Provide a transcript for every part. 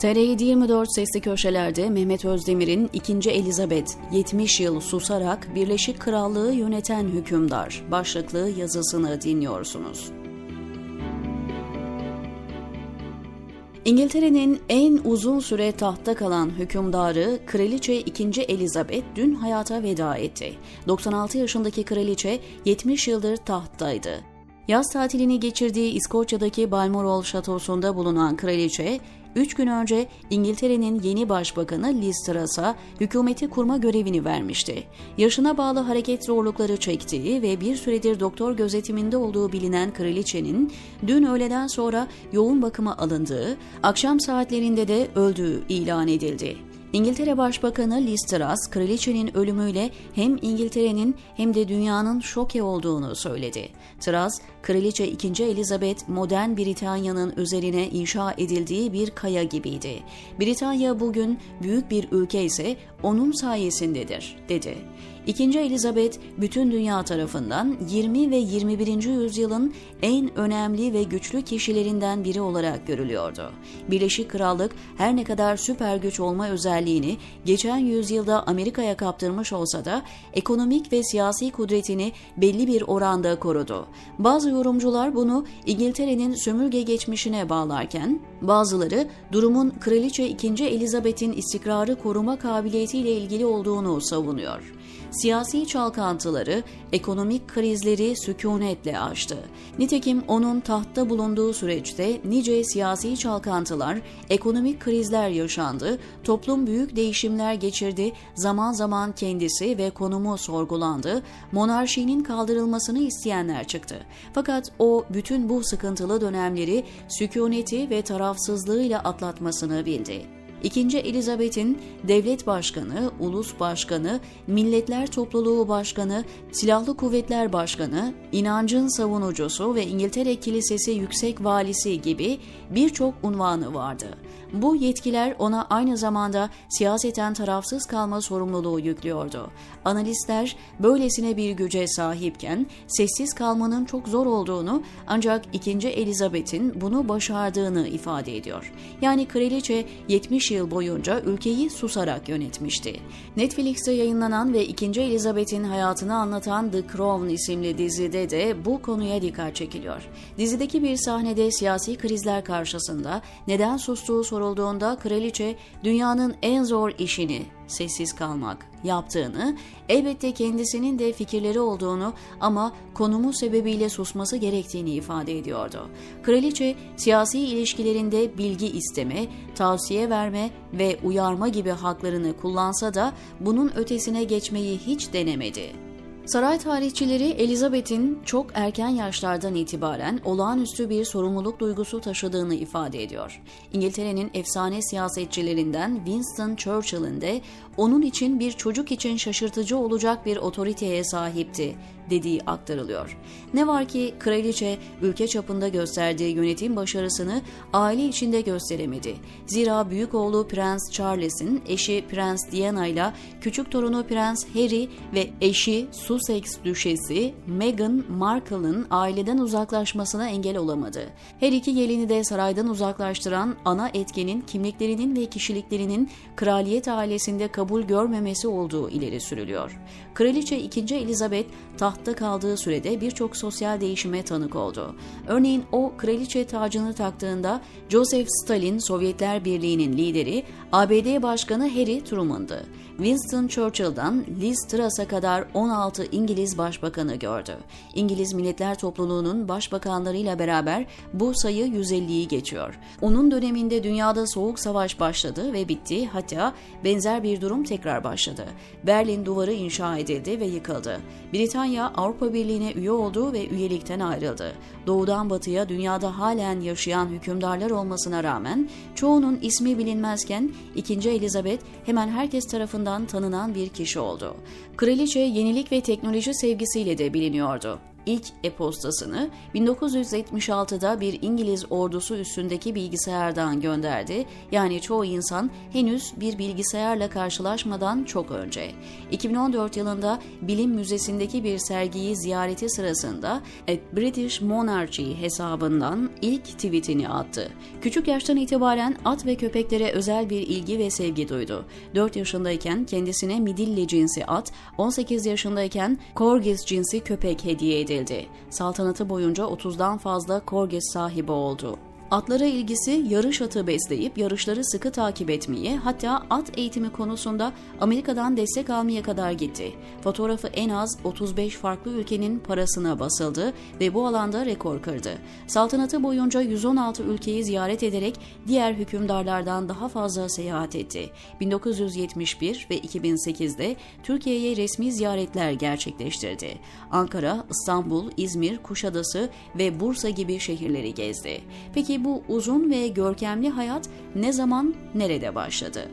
TR724 Sesli Köşeler'de Mehmet Özdemir'in 2. Elizabeth 70 yıl susarak Birleşik Krallığı yöneten hükümdar başlıklı yazısını dinliyorsunuz. İngiltere'nin en uzun süre tahtta kalan hükümdarı Kraliçe 2. Elizabeth dün hayata veda etti. 96 yaşındaki kraliçe 70 yıldır tahttaydı. Yaz tatilini geçirdiği İskoçya'daki Balmoral şatosunda bulunan kraliçe, 3 gün önce İngiltere'nin yeni başbakanı Liz Truss'a hükümeti kurma görevini vermişti. Yaşına bağlı hareket zorlukları çektiği ve bir süredir doktor gözetiminde olduğu bilinen kraliçenin dün öğleden sonra yoğun bakıma alındığı, akşam saatlerinde de öldüğü ilan edildi. İngiltere Başbakanı Liz Truss, kraliçenin ölümüyle hem İngiltere'nin hem de dünyanın şoke olduğunu söyledi. Truss, kraliçe 2. Elizabeth modern Britanya'nın üzerine inşa edildiği bir kaya gibiydi. Britanya bugün büyük bir ülke ise onun sayesindedir, dedi. İkinci Elizabeth bütün dünya tarafından 20 ve 21. yüzyılın en önemli ve güçlü kişilerinden biri olarak görülüyordu. Birleşik Krallık her ne kadar süper güç olma özelliğini geçen yüzyılda Amerika'ya kaptırmış olsa da ekonomik ve siyasi kudretini belli bir oranda korudu. Bazı yorumcular bunu İngiltere'nin sömürge geçmişine bağlarken bazıları durumun Kraliçe 2. Elizabeth'in istikrarı koruma kabiliyetiyle ilgili olduğunu savunuyor siyasi çalkantıları, ekonomik krizleri sükunetle aştı. Nitekim onun tahtta bulunduğu süreçte nice siyasi çalkantılar, ekonomik krizler yaşandı, toplum büyük değişimler geçirdi, zaman zaman kendisi ve konumu sorgulandı, monarşinin kaldırılmasını isteyenler çıktı. Fakat o bütün bu sıkıntılı dönemleri sükuneti ve tarafsızlığıyla atlatmasını bildi. İkinci Elizabeth'in devlet başkanı, ulus başkanı, milletler topluluğu başkanı, silahlı kuvvetler başkanı, inancın savunucusu ve İngiltere Kilisesi yüksek valisi gibi birçok unvanı vardı. Bu yetkiler ona aynı zamanda siyaseten tarafsız kalma sorumluluğu yüklüyordu. Analistler böylesine bir güce sahipken sessiz kalmanın çok zor olduğunu ancak 2. Elizabeth'in bunu başardığını ifade ediyor. Yani kraliçe 70 yıl boyunca ülkeyi susarak yönetmişti. Netflix'te yayınlanan ve 2. Elizabeth'in hayatını anlatan The Crown isimli dizide de bu konuya dikkat çekiliyor. Dizideki bir sahnede siyasi krizler karşısında neden sustuğu sorulduğunda kraliçe dünyanın en zor işini sessiz kalmak yaptığını, elbette kendisinin de fikirleri olduğunu ama konumu sebebiyle susması gerektiğini ifade ediyordu. Kraliçe siyasi ilişkilerinde bilgi isteme, tavsiye verme ve uyarma gibi haklarını kullansa da bunun ötesine geçmeyi hiç denemedi. Saray tarihçileri Elizabeth'in çok erken yaşlardan itibaren olağanüstü bir sorumluluk duygusu taşıdığını ifade ediyor. İngiltere'nin efsane siyasetçilerinden Winston Churchill'in de onun için bir çocuk için şaşırtıcı olacak bir otoriteye sahipti dediği aktarılıyor. Ne var ki kraliçe ülke çapında gösterdiği yönetim başarısını aile içinde gösteremedi. Zira büyük oğlu Prens Charles'in eşi Prens Diana ile küçük torunu Prens Harry ve eşi Sussex düşesi Meghan Markle'ın aileden uzaklaşmasına engel olamadı. Her iki gelini de saraydan uzaklaştıran ana etkenin kimliklerinin ve kişiliklerinin kraliyet ailesinde kabul görmemesi olduğu ileri sürülüyor. Kraliçe 2. Elizabeth taht tahtta kaldığı sürede birçok sosyal değişime tanık oldu. Örneğin o kraliçe tacını taktığında Joseph Stalin Sovyetler Birliği'nin lideri ABD Başkanı Harry Truman'dı. Winston Churchill'dan Liz Truss'a kadar 16 İngiliz başbakanı gördü. İngiliz Milletler Topluluğu'nun başbakanlarıyla beraber bu sayı 150'yi geçiyor. Onun döneminde dünyada soğuk savaş başladı ve bitti hatta benzer bir durum tekrar başladı. Berlin duvarı inşa edildi ve yıkıldı. Britanya Avrupa Birliği'ne üye oldu ve üyelikten ayrıldı. Doğudan batıya dünyada halen yaşayan hükümdarlar olmasına rağmen çoğunun ismi bilinmezken 2. Elizabeth hemen herkes tarafından tanınan bir kişi oldu. Kraliçe yenilik ve teknoloji sevgisiyle de biliniyordu. İlk e-postasını 1976'da bir İngiliz ordusu üstündeki bilgisayardan gönderdi. Yani çoğu insan henüz bir bilgisayarla karşılaşmadan çok önce. 2014 yılında Bilim Müzesi'ndeki bir sergiyi ziyareti sırasında At British Monarchy hesabından ilk tweetini attı. Küçük yaştan itibaren at ve köpeklere özel bir ilgi ve sevgi duydu. 4 yaşındayken kendisine midilli cinsi at, 18 yaşındayken Corgis cinsi köpek hediye edildi. Saltanatı boyunca 30'dan fazla Corgis sahibi oldu. Atlara ilgisi yarış atı besleyip yarışları sıkı takip etmeye hatta at eğitimi konusunda Amerika'dan destek almaya kadar gitti. Fotoğrafı en az 35 farklı ülkenin parasına basıldı ve bu alanda rekor kırdı. Saltanatı boyunca 116 ülkeyi ziyaret ederek diğer hükümdarlardan daha fazla seyahat etti. 1971 ve 2008'de Türkiye'ye resmi ziyaretler gerçekleştirdi. Ankara, İstanbul, İzmir, Kuşadası ve Bursa gibi şehirleri gezdi. Peki bu uzun ve görkemli hayat ne zaman, nerede başladı?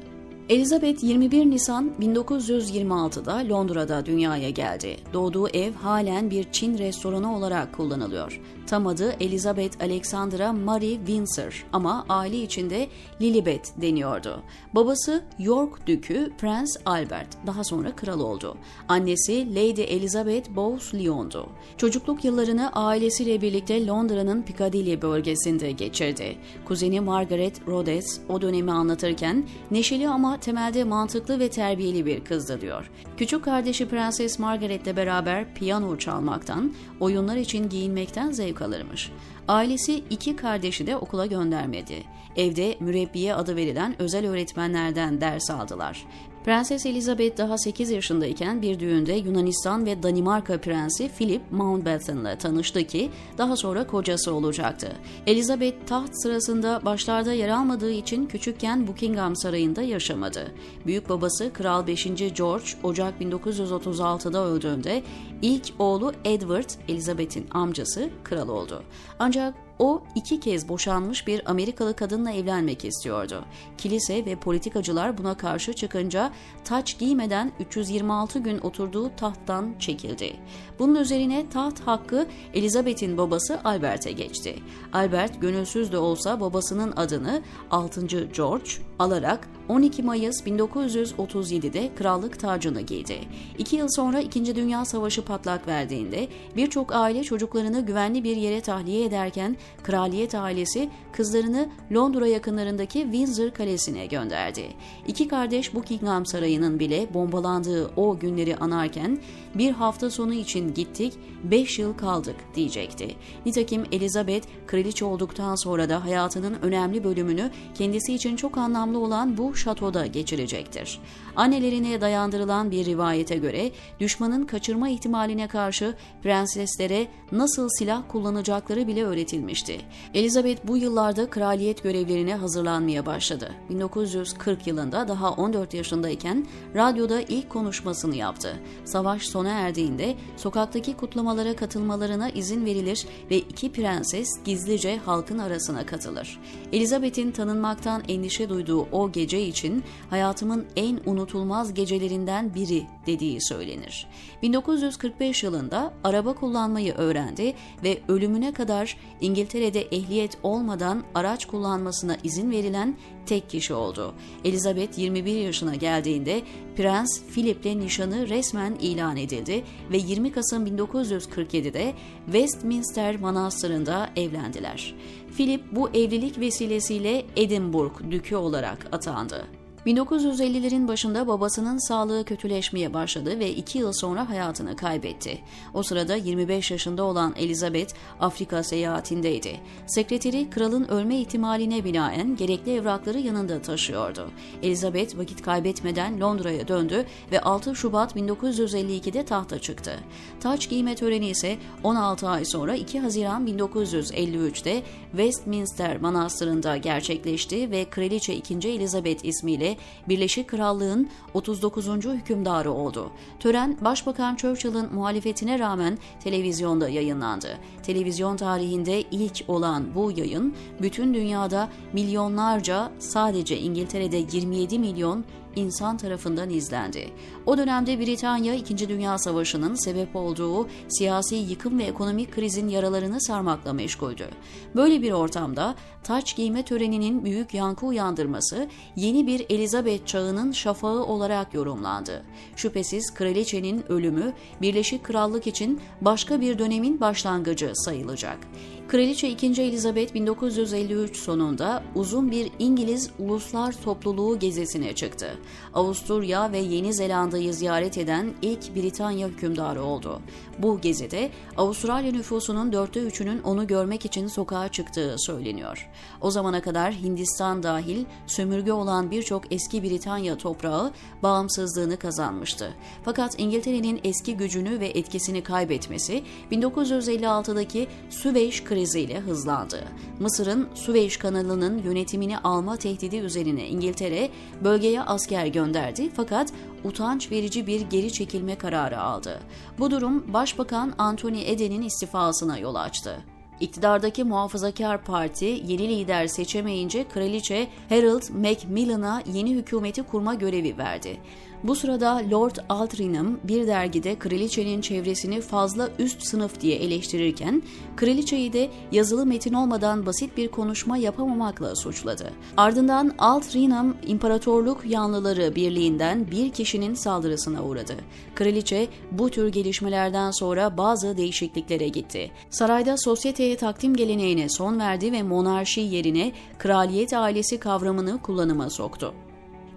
Elizabeth 21 Nisan 1926'da Londra'da dünyaya geldi. Doğduğu ev halen bir Çin restoranı olarak kullanılıyor. Tam adı Elizabeth Alexandra Marie Windsor ama aile içinde Lilibet deniyordu. Babası York Dükü Prens Albert, daha sonra kral oldu. Annesi Lady Elizabeth Bowes-Lyon'du. Çocukluk yıllarını ailesiyle birlikte Londra'nın Piccadilly bölgesinde geçirdi. Kuzeni Margaret Rhodes o dönemi anlatırken neşeli ama temelde mantıklı ve terbiyeli bir kızdı diyor. Küçük kardeşi Prenses Margaret'le beraber piyano çalmaktan, oyunlar için giyinmekten zevk alırmış. Ailesi iki kardeşi de okula göndermedi. Evde mürebbiye adı verilen özel öğretmenlerden ders aldılar. Prenses Elizabeth daha 8 yaşındayken bir düğünde Yunanistan ve Danimarka prensi Philip Mountbatten'la tanıştı ki daha sonra kocası olacaktı. Elizabeth taht sırasında başlarda yer almadığı için küçükken Buckingham Sarayı'nda yaşamadı. Büyük babası Kral 5. George Ocak 1936'da öldüğünde ilk oğlu Edward, Elizabeth'in amcası, kral oldu. Ancak o iki kez boşanmış bir Amerikalı kadınla evlenmek istiyordu. Kilise ve politikacılar buna karşı çıkınca taç giymeden 326 gün oturduğu tahttan çekildi. Bunun üzerine taht hakkı Elizabeth'in babası Albert'e geçti. Albert gönülsüz de olsa babasının adını 6. George alarak 12 Mayıs 1937'de krallık tacını giydi. İki yıl sonra İkinci Dünya Savaşı patlak verdiğinde birçok aile çocuklarını güvenli bir yere tahliye ederken kraliyet ailesi kızlarını Londra yakınlarındaki Windsor Kalesi'ne gönderdi. İki kardeş Buckingham Sarayı'nın bile bombalandığı o günleri anarken bir hafta sonu için gittik, beş yıl kaldık diyecekti. Nitekim Elizabeth kraliçe olduktan sonra da hayatının önemli bölümünü kendisi için çok anlamlı olan bu şatoda geçirecektir. Annelerine dayandırılan bir rivayete göre düşmanın kaçırma ihtimaline karşı prenseslere nasıl silah kullanacakları bile öğretilmişti. Elizabeth bu yıllarda kraliyet görevlerine hazırlanmaya başladı. 1940 yılında daha 14 yaşındayken radyoda ilk konuşmasını yaptı. Savaş sona erdiğinde sokaktaki kutlamalara katılmalarına izin verilir ve iki prenses gizlice halkın arasına katılır. Elizabeth'in tanınmaktan endişe duyduğu o gece için hayatımın en unutulmaz gecelerinden biri dediği söylenir. 1945 yılında araba kullanmayı öğrendi ve ölümüne kadar İngiltere'de ehliyet olmadan araç kullanmasına izin verilen tek kişi oldu. Elizabeth 21 yaşına geldiğinde Prens Philip'le nişanı resmen ilan edildi ve 20 Kasım 1947'de Westminster Manastırı'nda evlendiler. Philip bu evlilik vesilesiyle Edinburgh Dükü olarak atandı. 1950'lerin başında babasının sağlığı kötüleşmeye başladı ve iki yıl sonra hayatını kaybetti. O sırada 25 yaşında olan Elizabeth Afrika seyahatindeydi. Sekreteri kralın ölme ihtimaline binaen gerekli evrakları yanında taşıyordu. Elizabeth vakit kaybetmeden Londra'ya döndü ve 6 Şubat 1952'de tahta çıktı. Taç giyme töreni ise 16 ay sonra 2 Haziran 1953'te Westminster Manastırı'nda gerçekleşti ve Kraliçe 2. Elizabeth ismiyle Birleşik Krallığın 39. hükümdarı oldu. Tören Başbakan Churchill'ın muhalefetine rağmen televizyonda yayınlandı. Televizyon tarihinde ilk olan bu yayın bütün dünyada milyonlarca sadece İngiltere'de 27 milyon insan tarafından izlendi. O dönemde Britanya 2. Dünya Savaşı'nın sebep olduğu siyasi yıkım ve ekonomik krizin yaralarını sarmakla meşguldü. Böyle bir ortamda taç giyme töreninin büyük yankı uyandırması yeni bir Elizabeth çağının şafağı olarak yorumlandı. Şüphesiz kraliçenin ölümü Birleşik Krallık için başka bir dönemin başlangıcı sayılacak. Kraliçe 2. Elizabeth 1953 sonunda uzun bir İngiliz uluslar topluluğu gezisine çıktı. Avusturya ve Yeni Zelanda'yı ziyaret eden ilk Britanya hükümdarı oldu. Bu gezide Avustralya nüfusunun dörtte üçünün onu görmek için sokağa çıktığı söyleniyor. O zamana kadar Hindistan dahil sömürge olan birçok eski Britanya toprağı bağımsızlığını kazanmıştı. Fakat İngiltere'nin eski gücünü ve etkisini kaybetmesi 1956'daki Süveyş kriziyle hızlandı. Mısır'ın Süveyş kanalının yönetimini alma tehdidi üzerine İngiltere bölgeye asker gönderdi fakat utanç verici bir geri çekilme kararı aldı. Bu durum Başbakan Anthony Eden'in istifasına yol açtı. İktidardaki Muhafazakar Parti yeni lider seçemeyince kraliçe Harold Macmillan'a yeni hükümeti kurma görevi verdi. Bu sırada Lord Altrincham bir dergide kraliçenin çevresini fazla üst sınıf diye eleştirirken kraliçeyi de yazılı metin olmadan basit bir konuşma yapamamakla suçladı. Ardından Altrincham İmparatorluk Yanlıları Birliği'nden bir kişinin saldırısına uğradı. Kraliçe bu tür gelişmelerden sonra bazı değişikliklere gitti. Sarayda sosyeteye takdim geleneğine son verdi ve monarşi yerine kraliyet ailesi kavramını kullanıma soktu.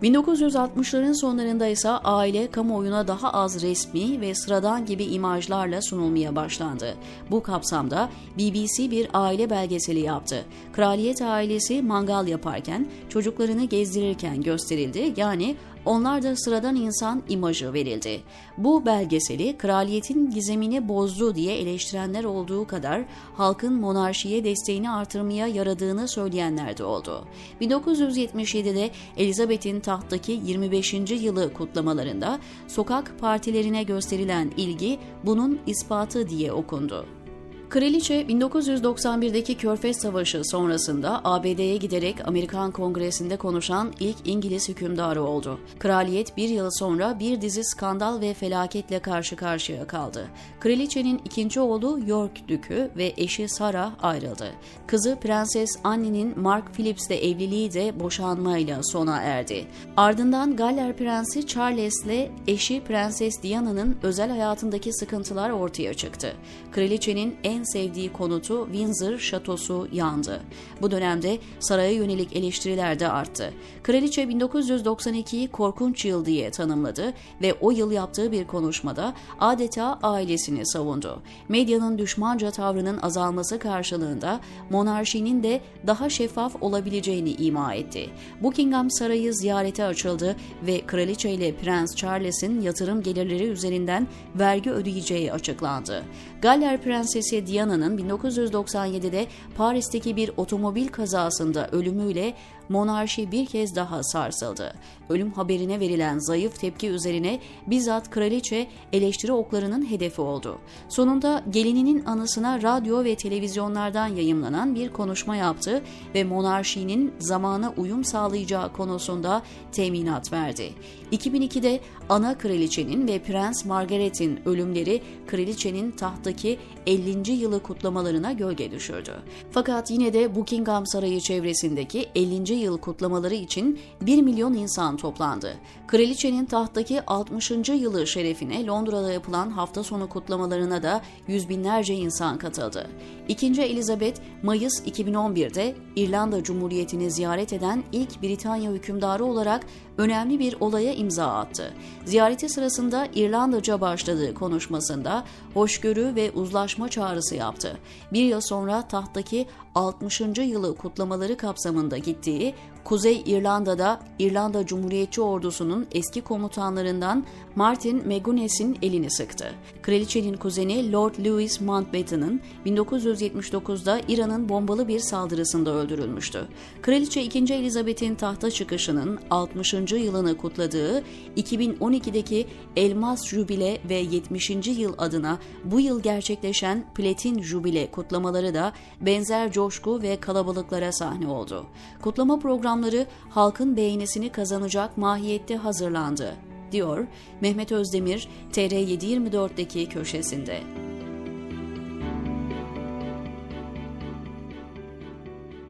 1960'ların sonlarında ise aile kamuoyuna daha az resmi ve sıradan gibi imajlarla sunulmaya başlandı. Bu kapsamda BBC bir aile belgeseli yaptı. Kraliyet ailesi mangal yaparken, çocuklarını gezdirirken gösterildi. Yani onlar da sıradan insan imajı verildi. Bu belgeseli kraliyetin gizemini bozdu diye eleştirenler olduğu kadar halkın monarşiye desteğini artırmaya yaradığını söyleyenler de oldu. 1977'de Elizabeth'in tahttaki 25. yılı kutlamalarında sokak partilerine gösterilen ilgi bunun ispatı diye okundu. Kraliçe 1991'deki Körfez Savaşı sonrasında ABD'ye giderek Amerikan Kongresi'nde konuşan ilk İngiliz hükümdarı oldu. Kraliyet bir yıl sonra bir dizi skandal ve felaketle karşı karşıya kaldı. Kraliçenin ikinci oğlu York Dükü ve eşi Sarah ayrıldı. Kızı Prenses Anne'nin Mark Phillips'le evliliği de boşanmayla sona erdi. Ardından Galler Prensi Charles'le eşi Prenses Diana'nın özel hayatındaki sıkıntılar ortaya çıktı. Kraliçenin en en sevdiği konutu Windsor Şatosu yandı. Bu dönemde saraya yönelik eleştiriler de arttı. Kraliçe 1992'yi korkunç yıl diye tanımladı ve o yıl yaptığı bir konuşmada adeta ailesini savundu. Medyanın düşmanca tavrının azalması karşılığında monarşinin de daha şeffaf olabileceğini ima etti. Buckingham Sarayı ziyarete açıldı ve kraliçe ile Prens Charles'in yatırım gelirleri üzerinden vergi ödeyeceği açıklandı. Galler Prensesi Diana'nın 1997'de Paris'teki bir otomobil kazasında ölümüyle monarşi bir kez daha sarsıldı. Ölüm haberine verilen zayıf tepki üzerine bizzat kraliçe eleştiri oklarının hedefi oldu. Sonunda gelininin anısına radyo ve televizyonlardan yayımlanan bir konuşma yaptı ve monarşinin zamana uyum sağlayacağı konusunda teminat verdi. 2002'de ana kraliçenin ve Prens Margaret'in ölümleri kraliçenin tahttaki 50. yılı kutlamalarına gölge düşürdü. Fakat yine de Buckingham Sarayı çevresindeki 50 yıl kutlamaları için 1 milyon insan toplandı. Kraliçenin tahttaki 60. yılı şerefine Londra'da yapılan hafta sonu kutlamalarına da yüz binlerce insan katıldı. İkinci Elizabeth, Mayıs 2011'de İrlanda Cumhuriyeti'ni ziyaret eden ilk Britanya hükümdarı olarak önemli bir olaya imza attı. Ziyareti sırasında İrlandaca başladığı konuşmasında hoşgörü ve uzlaşma çağrısı yaptı. Bir yıl sonra tahttaki 60. yılı kutlamaları kapsamında gittiği Kuzey İrlanda'da İrlanda Cumhuriyetçi Ordusu'nun eski komutanlarından Martin McGuinness'in elini sıktı. Kraliçenin kuzeni Lord Louis Mountbatten'ın 1979'da İran'ın bombalı bir saldırısında öldürülmüştü. Kraliçe 2. Elizabeth'in tahta çıkışının 60. yılını kutladığı 2012'deki Elmas Jubile ve 70. yıl adına bu yıl gerçekleşen Platin Jubile kutlamaları da benzer coşku ve kalabalıklara sahne oldu. Kutlama Sinema programları halkın beğenisini kazanacak mahiyette hazırlandı, diyor Mehmet Özdemir TR724'deki köşesinde.